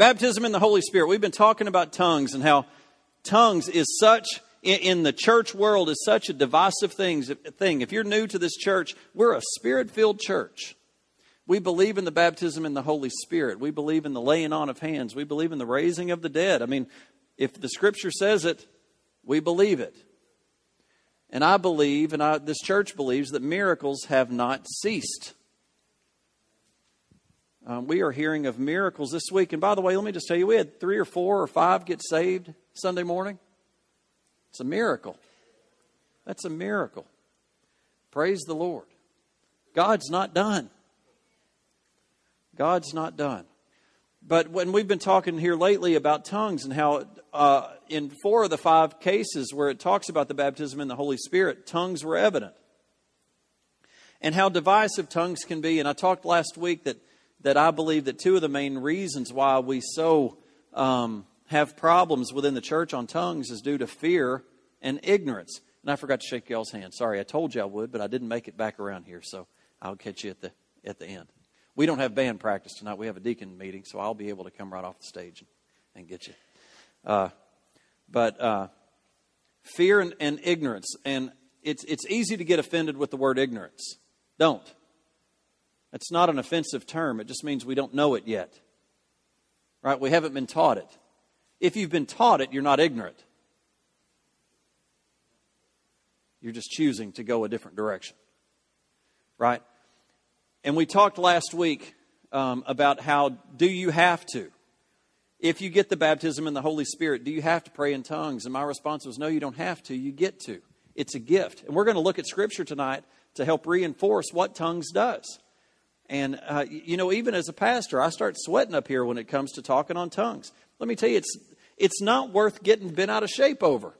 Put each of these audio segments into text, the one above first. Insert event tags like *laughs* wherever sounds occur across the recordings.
Baptism in the Holy Spirit. We've been talking about tongues and how tongues is such in the church world is such a divisive thing. If you're new to this church, we're a spirit filled church. We believe in the baptism in the Holy Spirit. We believe in the laying on of hands. We believe in the raising of the dead. I mean, if the scripture says it, we believe it. And I believe, and I, this church believes, that miracles have not ceased. Um, we are hearing of miracles this week. And by the way, let me just tell you, we had three or four or five get saved Sunday morning. It's a miracle. That's a miracle. Praise the Lord. God's not done. God's not done. But when we've been talking here lately about tongues and how uh, in four of the five cases where it talks about the baptism in the Holy Spirit, tongues were evident. And how divisive tongues can be. And I talked last week that, that I believe that two of the main reasons why we so um, have problems within the church on tongues is due to fear and ignorance. And I forgot to shake y'all's hand. Sorry, I told you I would, but I didn't make it back around here, so I'll catch you at the at the end. We don't have band practice tonight. We have a deacon meeting, so I'll be able to come right off the stage and, and get you. Uh, but uh, fear and, and ignorance, and it's it's easy to get offended with the word ignorance. Don't. It's not an offensive term. It just means we don't know it yet. Right? We haven't been taught it. If you've been taught it, you're not ignorant. You're just choosing to go a different direction. Right? And we talked last week um, about how do you have to? If you get the baptism in the Holy Spirit, do you have to pray in tongues? And my response was no, you don't have to. You get to. It's a gift. And we're going to look at Scripture tonight to help reinforce what tongues does. And, uh, you know, even as a pastor, I start sweating up here when it comes to talking on tongues. Let me tell you, it's, it's not worth getting bent out of shape over.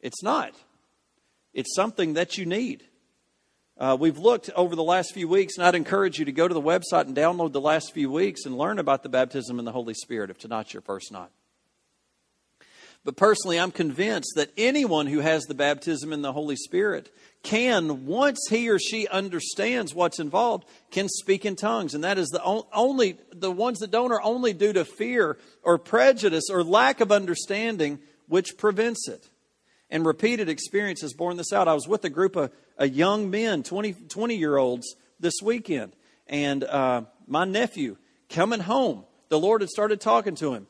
It's not. It's something that you need. Uh, we've looked over the last few weeks, and I'd encourage you to go to the website and download the last few weeks and learn about the baptism in the Holy Spirit if tonight's your first night. But personally, I'm convinced that anyone who has the baptism in the Holy Spirit can, once he or she understands what's involved, can speak in tongues. And that is the only, the ones that don't are only due to fear or prejudice or lack of understanding, which prevents it. And repeated experience has borne this out. I was with a group of, young men, 20, 20 year olds, this weekend. And uh, my nephew coming home, the Lord had started talking to him,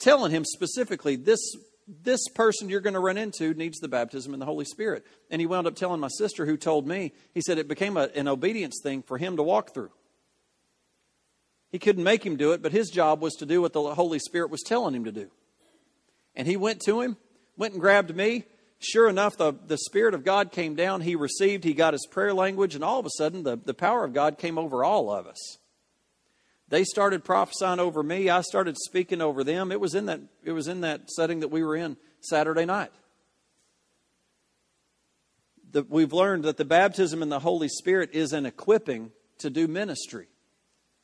telling him specifically, this this person you're going to run into needs the baptism in the Holy Spirit. And he wound up telling my sister, who told me, he said it became a, an obedience thing for him to walk through. He couldn't make him do it, but his job was to do what the Holy Spirit was telling him to do. And he went to him, went and grabbed me. Sure enough, the, the Spirit of God came down. He received, he got his prayer language, and all of a sudden, the, the power of God came over all of us. They started prophesying over me. I started speaking over them. It was in that, it was in that setting that we were in Saturday night. The, we've learned that the baptism in the Holy Spirit is an equipping to do ministry.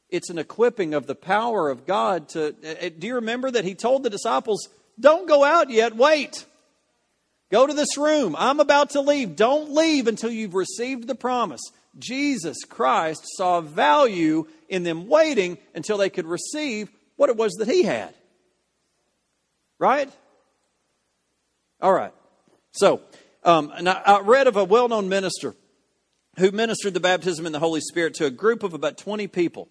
It's an equipping of the power of God to. Uh, uh, do you remember that He told the disciples, Don't go out yet, wait. Go to this room. I'm about to leave. Don't leave until you've received the promise. Jesus Christ saw value in them waiting until they could receive what it was that he had. Right? All right. So, um, and I, I read of a well known minister who ministered the baptism in the Holy Spirit to a group of about 20 people.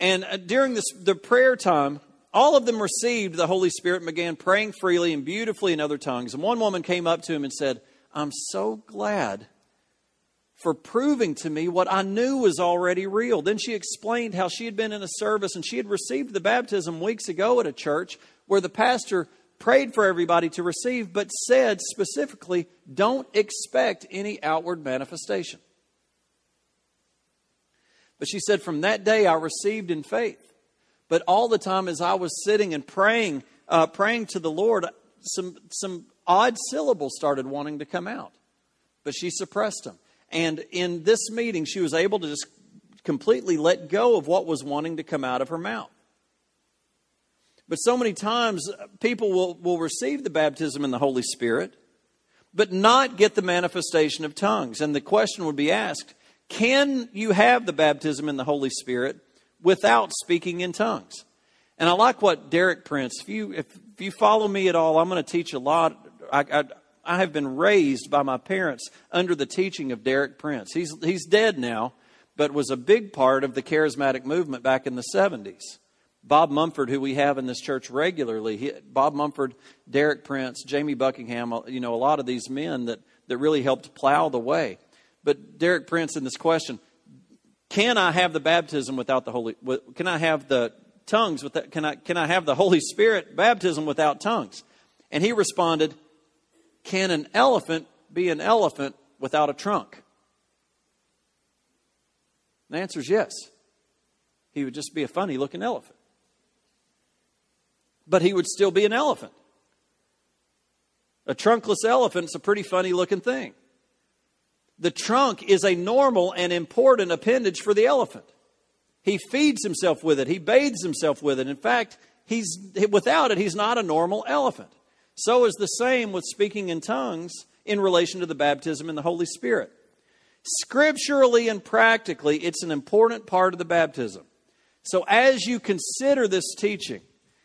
And uh, during this, the prayer time, all of them received the Holy Spirit and began praying freely and beautifully in other tongues. And one woman came up to him and said, I'm so glad for proving to me what I knew was already real. Then she explained how she had been in a service and she had received the baptism weeks ago at a church where the pastor prayed for everybody to receive, but said specifically, don't expect any outward manifestation. But she said, from that day I received in faith. But all the time as I was sitting and praying, uh, praying to the Lord, some, some odd syllables started wanting to come out. But she suppressed them. And in this meeting, she was able to just completely let go of what was wanting to come out of her mouth. But so many times, uh, people will, will receive the baptism in the Holy Spirit, but not get the manifestation of tongues. And the question would be asked can you have the baptism in the Holy Spirit without speaking in tongues. And I like what Derek Prince, if you, if, if you follow me at all, I'm going to teach a lot. I, I, I have been raised by my parents under the teaching of Derek Prince. He's, he's dead now, but was a big part of the charismatic movement back in the 70s. Bob Mumford, who we have in this church regularly, he, Bob Mumford, Derek Prince, Jamie Buckingham, uh, you know, a lot of these men that, that really helped plow the way. But Derek Prince, in this question, can I have the baptism without the Holy? Can I have the tongues without? Can I can I have the Holy Spirit baptism without tongues? And he responded, Can an elephant be an elephant without a trunk? the answer is yes. He would just be a funny looking elephant. But he would still be an elephant. A trunkless elephant is a pretty funny looking thing. The trunk is a normal and important appendage for the elephant. He feeds himself with it, he bathes himself with it. In fact, he's, without it, he's not a normal elephant. So is the same with speaking in tongues in relation to the baptism in the Holy Spirit. Scripturally and practically, it's an important part of the baptism. So as you consider this teaching,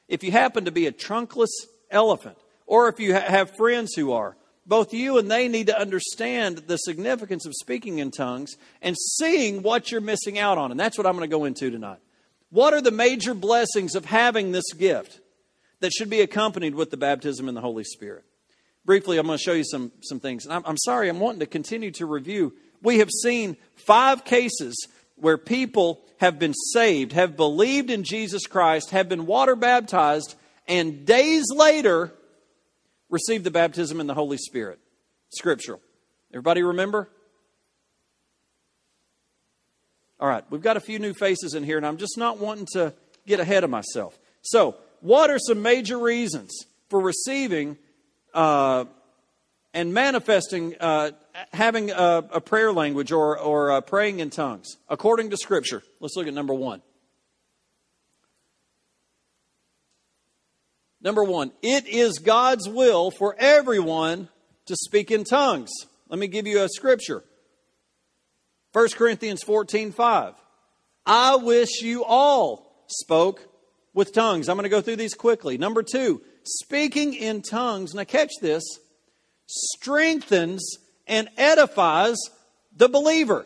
if you happen to be a trunkless elephant, or if you have friends who are, both you and they need to understand the significance of speaking in tongues and seeing what you're missing out on. And that's what I'm going to go into tonight. What are the major blessings of having this gift that should be accompanied with the baptism in the Holy Spirit? Briefly, I'm going to show you some, some things. I'm, I'm sorry, I'm wanting to continue to review. We have seen five cases where people have been saved, have believed in Jesus Christ, have been water baptized, and days later, received the baptism in the Holy Spirit. Scriptural. Everybody remember? All right, we've got a few new faces in here, and I'm just not wanting to get ahead of myself. So, what are some major reasons for receiving uh, and manifesting, uh, having a, a, prayer language or, or uh, praying in tongues? According to Scripture, let's look at number one. Number one, it is God's will for everyone to speak in tongues. Let me give you a scripture. 1 Corinthians 14 5. I wish you all spoke with tongues. I'm going to go through these quickly. Number two, speaking in tongues, now catch this, strengthens and edifies the believer.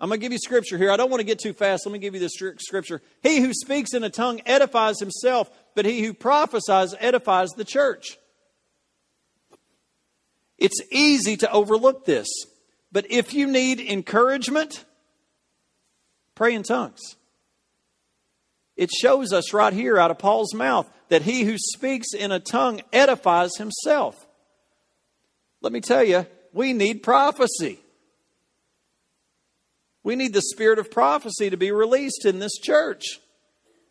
I'm going to give you scripture here. I don't want to get too fast. Let me give you this scripture. He who speaks in a tongue edifies himself, but he who prophesies edifies the church. It's easy to overlook this, but if you need encouragement, pray in tongues. It shows us right here out of Paul's mouth that he who speaks in a tongue edifies himself. Let me tell you, we need prophecy. We need the spirit of prophecy to be released in this church.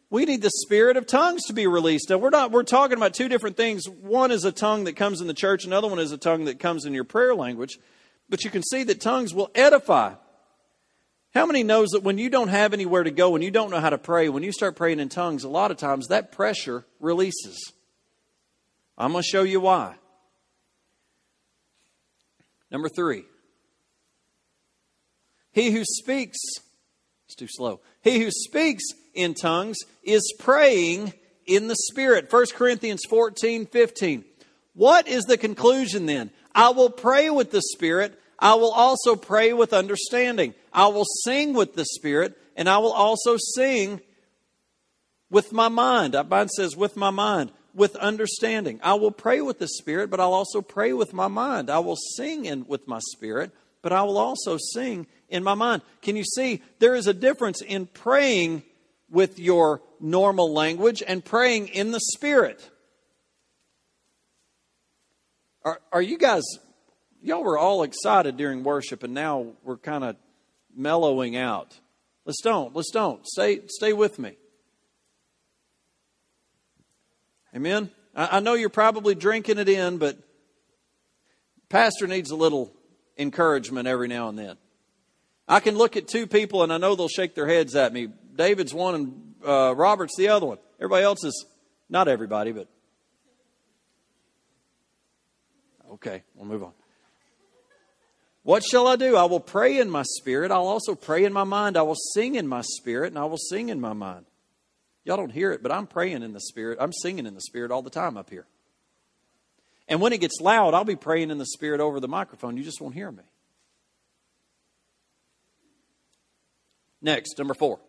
We need the spirit of tongues to be released. Now we're not we're talking about two different things. One is a tongue that comes in the church, another one is a tongue that comes in your prayer language. But you can see that tongues will edify. How many knows that when you don't have anywhere to go, when you don't know how to pray, when you start praying in tongues, a lot of times that pressure releases. I'm going to show you why. Number 3. He who speaks, it's too slow. He who speaks in tongues is praying in the Spirit. 1 Corinthians 14, 15. What is the conclusion then? I will pray with the Spirit. I will also pray with understanding. I will sing with the Spirit, and I will also sing with my mind. Uh, mine says, with my mind, with understanding. I will pray with the Spirit, but I'll also pray with my mind. I will sing in, with my Spirit, but I will also sing in my mind. Can you see there is a difference in praying with your normal language and praying in the Spirit? Are, are you guys, y'all were all excited during worship and now we're kind of mellowing out. Let's don't, let's don't. Stay, stay with me. Amen? I, I know you're probably drinking it in, but Pastor needs a little encouragement every now and then. I can look at two people and I know they'll shake their heads at me. David's one and uh, Robert's the other one. Everybody else is, not everybody, but. Okay, we'll move on. What shall I do? I will pray in my spirit. I'll also pray in my mind. I will sing in my spirit, and I will sing in my mind. Y'all don't hear it, but I'm praying in the spirit. I'm singing in the spirit all the time up here. And when it gets loud, I'll be praying in the spirit over the microphone. You just won't hear me. Next, number four.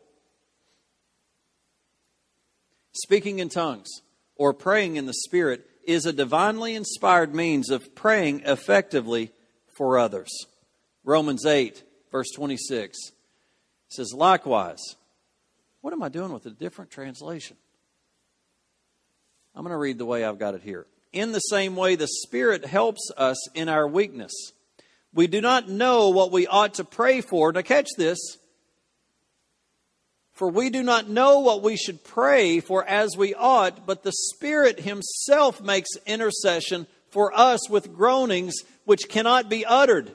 Speaking in tongues or praying in the Spirit is a divinely inspired means of praying effectively for others. Romans 8, verse 26 says, Likewise, what am I doing with a different translation? I'm going to read the way I've got it here. In the same way, the Spirit helps us in our weakness. We do not know what we ought to pray for. Now, catch this. For we do not know what we should pray for as we ought, but the Spirit Himself makes intercession for us with groanings which cannot be uttered.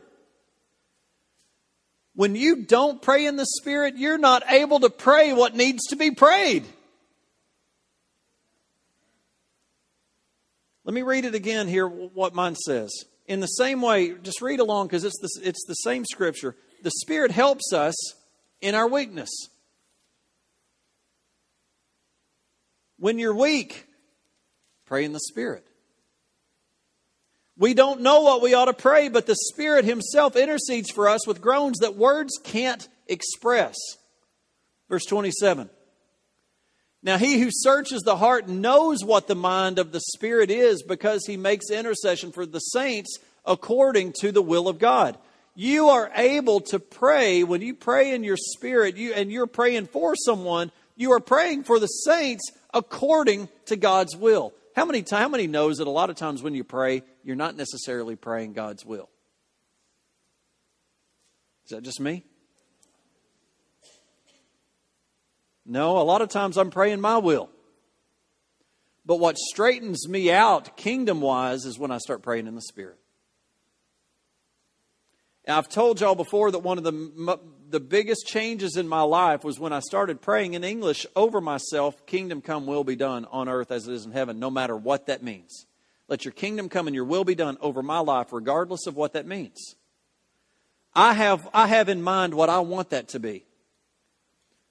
When you don't pray in the Spirit, you're not able to pray what needs to be prayed. Let me read it again here, what mine says. In the same way, just read along because it's the, it's the same scripture. The Spirit helps us in our weakness. When you're weak, pray in the Spirit. We don't know what we ought to pray, but the Spirit Himself intercedes for us with groans that words can't express. Verse 27. Now, he who searches the heart knows what the mind of the Spirit is because he makes intercession for the saints according to the will of God. You are able to pray when you pray in your spirit you, and you're praying for someone, you are praying for the saints according to God's will. How many, how many knows that a lot of times when you pray, you're not necessarily praying God's will? Is that just me? No, a lot of times I'm praying my will. But what straightens me out kingdom wise is when I start praying in the Spirit. And I've told y'all before that one of the the biggest changes in my life was when I started praying in English over myself, kingdom come, will be done on earth as it is in heaven, no matter what that means. Let your kingdom come and your will be done over my life, regardless of what that means. I have, I have in mind what I want that to be.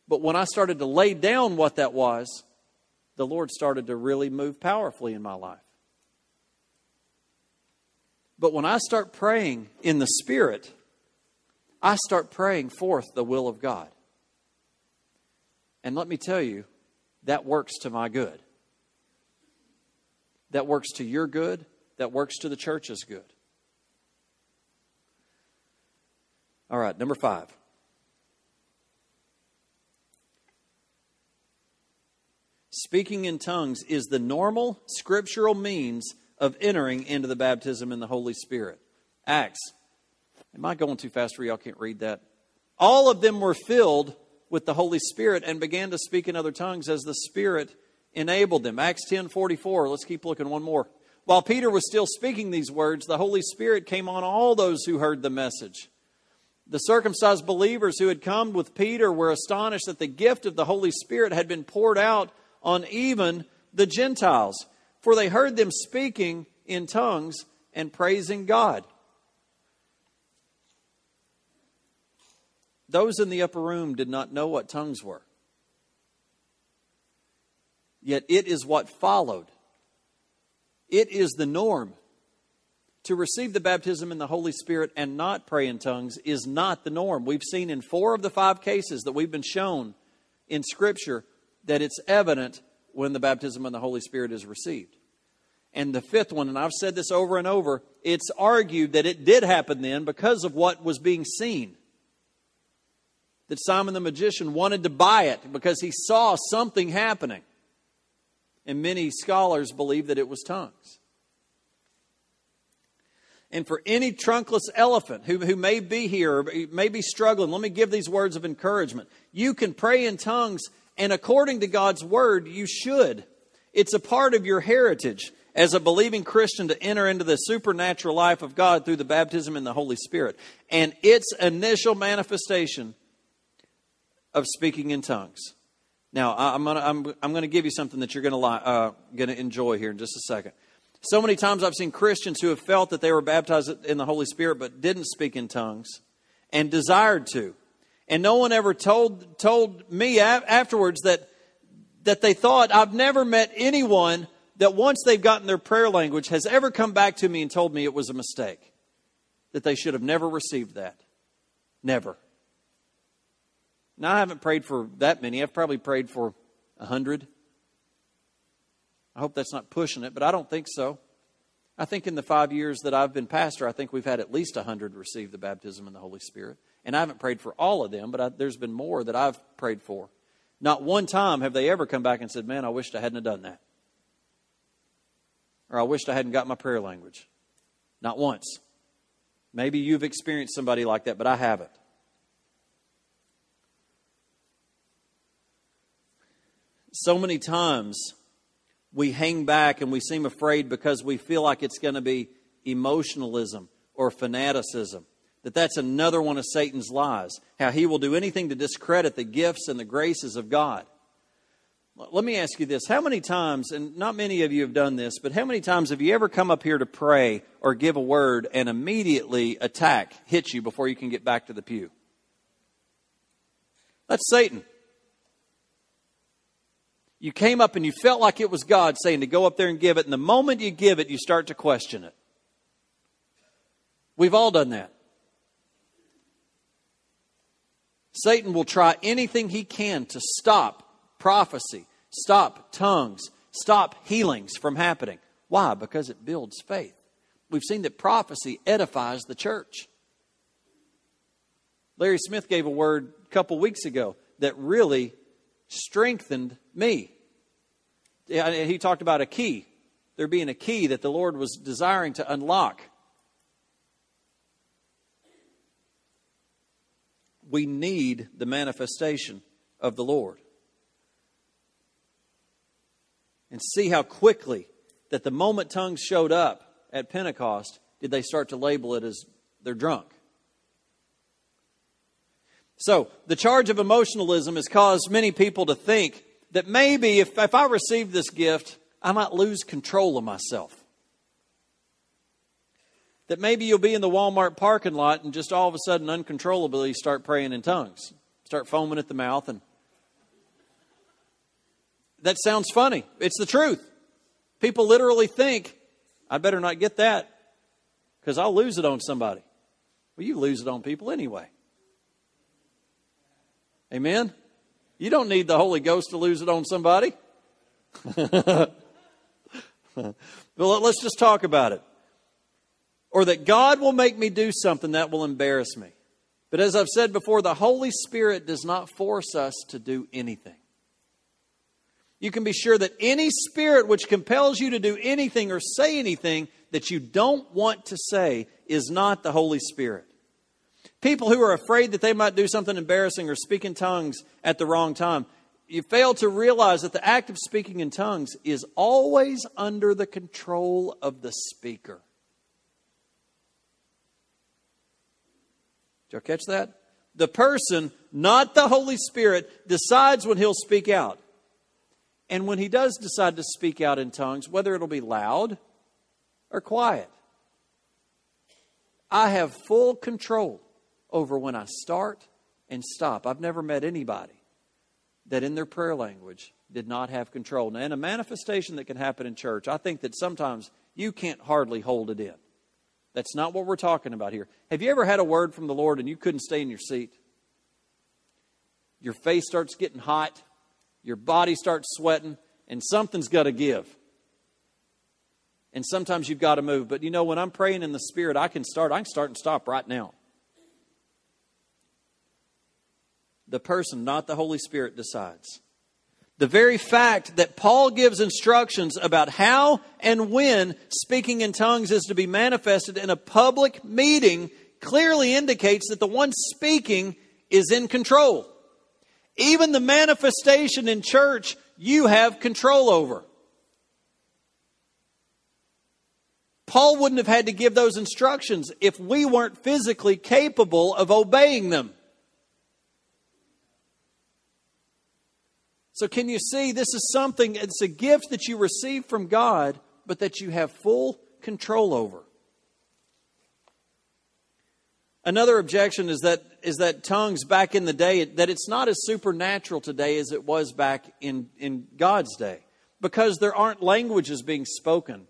But when I started to lay down what that was, the Lord started to really move powerfully in my life. But when I start praying in the Spirit, I start praying forth the will of God. And let me tell you, that works to my good. That works to your good. That works to the church's good. All right, number five. Speaking in tongues is the normal scriptural means of entering into the baptism in the Holy Spirit. Acts Am I going too fast for y'all can't read that? All of them were filled with the Holy Spirit and began to speak in other tongues as the Spirit enabled them. Acts 10 44. Let's keep looking one more. While Peter was still speaking these words, the Holy Spirit came on all those who heard the message. The circumcised believers who had come with Peter were astonished that the gift of the Holy Spirit had been poured out on even the Gentiles, for they heard them speaking in tongues and praising God. Those in the upper room did not know what tongues were. Yet it is what followed. It is the norm. To receive the baptism in the Holy Spirit and not pray in tongues is not the norm. We've seen in four of the five cases that we've been shown in Scripture that it's evident when the baptism in the Holy Spirit is received. And the fifth one, and I've said this over and over, it's argued that it did happen then because of what was being seen that Simon the magician wanted to buy it because he saw something happening. And many scholars believe that it was tongues. And for any trunkless elephant who, who may be here or may be struggling, let me give these words of encouragement. You can pray in tongues, and according to God's word, you should. It's a part of your heritage as a believing Christian to enter into the supernatural life of God through the baptism in the Holy Spirit. And its initial manifestation of speaking in tongues. Now, I'm going to I'm, I'm gonna give you something that you're going uh, to enjoy here in just a second. So many times I've seen Christians who have felt that they were baptized in the Holy Spirit but didn't speak in tongues and desired to. And no one ever told, told me afterwards that, that they thought, I've never met anyone that once they've gotten their prayer language has ever come back to me and told me it was a mistake, that they should have never received that. Never. Now, I haven't prayed for that many. I've probably prayed for a hundred. I hope that's not pushing it, but I don't think so. I think in the five years that I've been pastor, I think we've had at least a hundred receive the baptism in the Holy Spirit. And I haven't prayed for all of them, but I, there's been more that I've prayed for. Not one time have they ever come back and said, Man, I wished I hadn't done that. Or I wished I hadn't got my prayer language. Not once. Maybe you've experienced somebody like that, but I haven't. So many times we hang back and we seem afraid because we feel like it's going to be emotionalism or fanaticism. That that's another one of Satan's lies. How he will do anything to discredit the gifts and the graces of God. Let me ask you this. How many times, and not many of you have done this, but how many times have you ever come up here to pray or give a word and immediately attack hits you before you can get back to the pew? That's Satan. You came up and you felt like it was God saying to go up there and give it, and the moment you give it, you start to question it. We've all done that. Satan will try anything he can to stop prophecy, stop tongues, stop healings from happening. Why? Because it builds faith. We've seen that prophecy edifies the church. Larry Smith gave a word a couple weeks ago that really strengthened me. He talked about a key, there being a key that the Lord was desiring to unlock. We need the manifestation of the Lord. And see how quickly that the moment tongues showed up at Pentecost, did they start to label it as they're drunk. So, the charge of emotionalism has caused many people to think that maybe if, if I receive this gift, I might lose control of myself. That maybe you'll be in the Walmart parking lot and just all of a sudden uncontrollably start praying in tongues, start foaming at the mouth. And that sounds funny. It's the truth. People literally think, I better not get that because I'll lose it on somebody. Well, you lose it on people anyway. Amen? You don't need the Holy Ghost to lose it on somebody. *laughs* well, let's just talk about it. Or that God will make me do something that will embarrass me. But as I've said before, the Holy Spirit does not force us to do anything. You can be sure that any spirit which compels you to do anything or say anything that you don't want to say is not the Holy Spirit. People who are afraid that they might do something embarrassing or speak in tongues at the wrong time, you fail to realize that the act of speaking in tongues is always under the control of the speaker. Did y'all catch that? The person, not the Holy Spirit, decides when he'll speak out. And when he does decide to speak out in tongues, whether it'll be loud or quiet, I have full control over when I start and stop. I've never met anybody that in their prayer language did not have control. Now, in a manifestation that can happen in church, I think that sometimes you can't hardly hold it in. That's not what we're talking about here. Have you ever had a word from the Lord and you couldn't stay in your seat? Your face starts getting hot, your body starts sweating, and something's got to give. And sometimes you've got to move. But you know, when I'm praying in the Spirit, I can start, I can start and stop right now. The person, not the Holy Spirit, decides. The very fact that Paul gives instructions about how and when speaking in tongues is to be manifested in a public meeting clearly indicates that the one speaking is in control. Even the manifestation in church, you have control over. Paul wouldn't have had to give those instructions if we weren't physically capable of obeying them. So, can you see this is something, it's a gift that you receive from God but that you have full control over. Another objection is that is that tongues back in the day that it's not as supernatural today as it was back in, in God's day because there aren't languages being spoken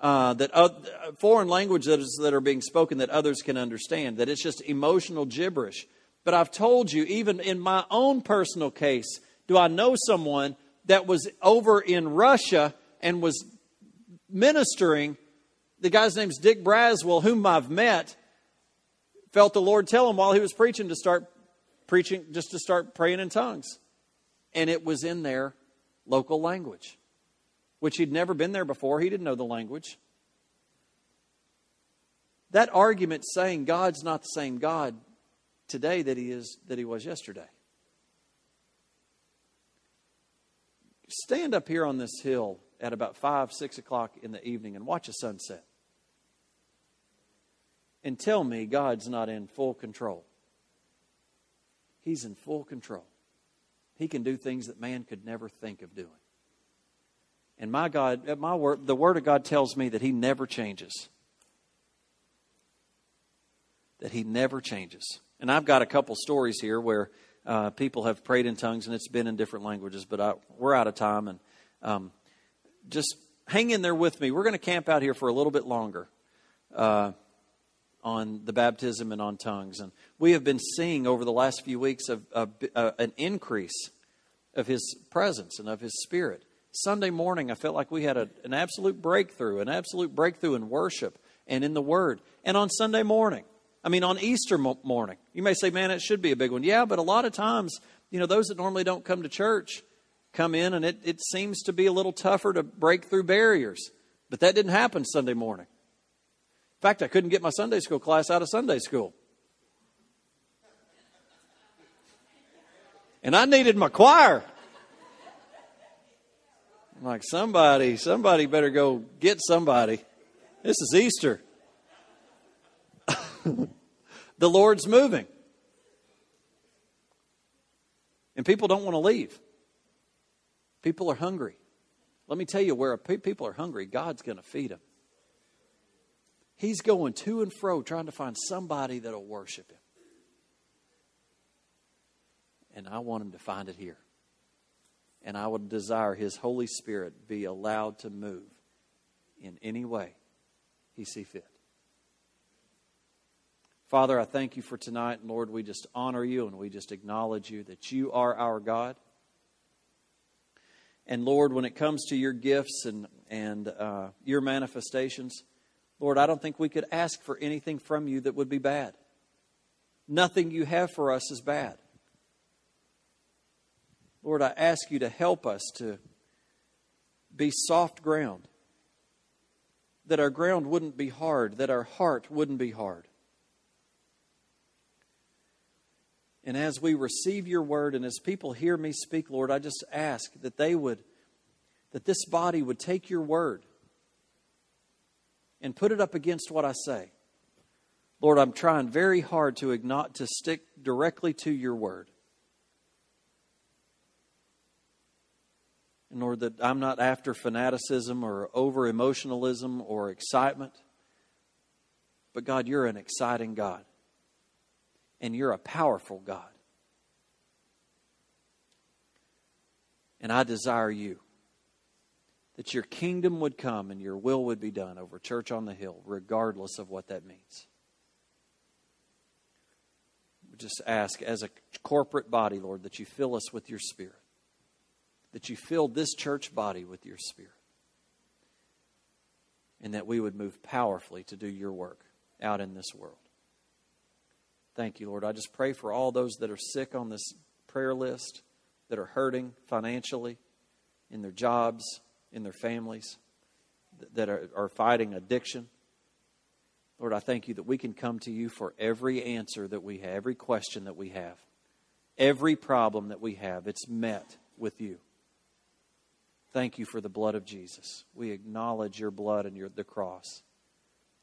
uh, that uh, foreign languages that are being spoken that others can understand that it's just emotional gibberish. But I've told you even in my own personal case, do I know someone that was over in Russia and was ministering? The guy's name's Dick Braswell, whom I've met felt the Lord tell him while he was preaching to start preaching, just to start praying in tongues. And it was in their local language, which he'd never been there before. He didn't know the language. That argument saying God's not the same God today that he is that he was yesterday. Stand up here on this hill at about five, six o'clock in the evening and watch a sunset and tell me God's not in full control. He's in full control. He can do things that man could never think of doing. And my God, uh, my word, the Word of God tells me that He never changes. That He never changes. And I've got a couple stories here where uh, people have prayed in tongues and it's been in different languages, but I, we're out of time. And um, just hang in there with me. We're going to camp out here for a little bit longer. Uh, on the baptism and on tongues. And we have been seeing over the last few weeks of, of, uh, an increase of His presence and of His Spirit. Sunday morning, I felt like we had a, an absolute breakthrough, an absolute breakthrough in worship and in the Word. And on Sunday morning, I mean, on Easter morning, you may say, man, it should be a big one. Yeah, but a lot of times, you know, those that normally don't come to church come in and it, it seems to be a little tougher to break through barriers. But that didn't happen Sunday morning In fact, I couldn't get my Sunday school class out of Sunday school. And I needed my choir. I'm like, somebody, somebody better go get somebody. This is Easter. *laughs* the Lord's moving. And people don't want to leave. People are hungry. Let me tell you where people are hungry, God's going to feed them. He's going to and fro trying to find somebody that'll worship him. And I want him to find it here. And I would desire his Holy Spirit be allowed to move in any way he see fit. Father, I thank you for tonight. Lord, we just honor you and we just acknowledge you that you are our God. And Lord, when it comes to your gifts and, and uh, your manifestations, Lord, I don't think we could ask for anything from you that would be bad. Nothing you have for us is bad. Lord, I ask you to help us to be soft ground, that our ground wouldn't be hard, that our heart wouldn't be hard. And as we receive your word and as people hear me speak, Lord, I just ask that they would, that this body would take your word and put it up against what I say. Lord, I'm trying very hard to not to stick directly to your word. And Lord, that I'm not after fanaticism or over emotionalism or excitement. But God, you're an exciting God. And you're a powerful God. And I desire you that your kingdom would come and your will would be done over Church on the Hill, regardless of what that means. We just ask as a corporate body, Lord, that you fill us with your Spirit, that you fill this church body with your Spirit, and that we would move powerfully to do your work out in this world. Thank you, Lord. I just pray for all those that are sick on this prayer list, that are hurting financially, in their jobs, in their families that are, are fighting addiction. Lord, I thank you that we can come to you for every answer that we have, every question that we have, every problem that we have. It's met with you. Thank you for the blood of Jesus. We acknowledge your blood and your, the cross.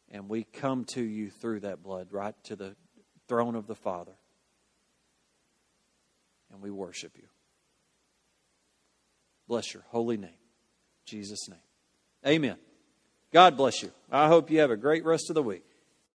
And we come to you through that blood, right to the throne of the Father. And we worship you. Bless your holy name. Jesus' name. Amen. God bless you. I hope you have a great rest of the week.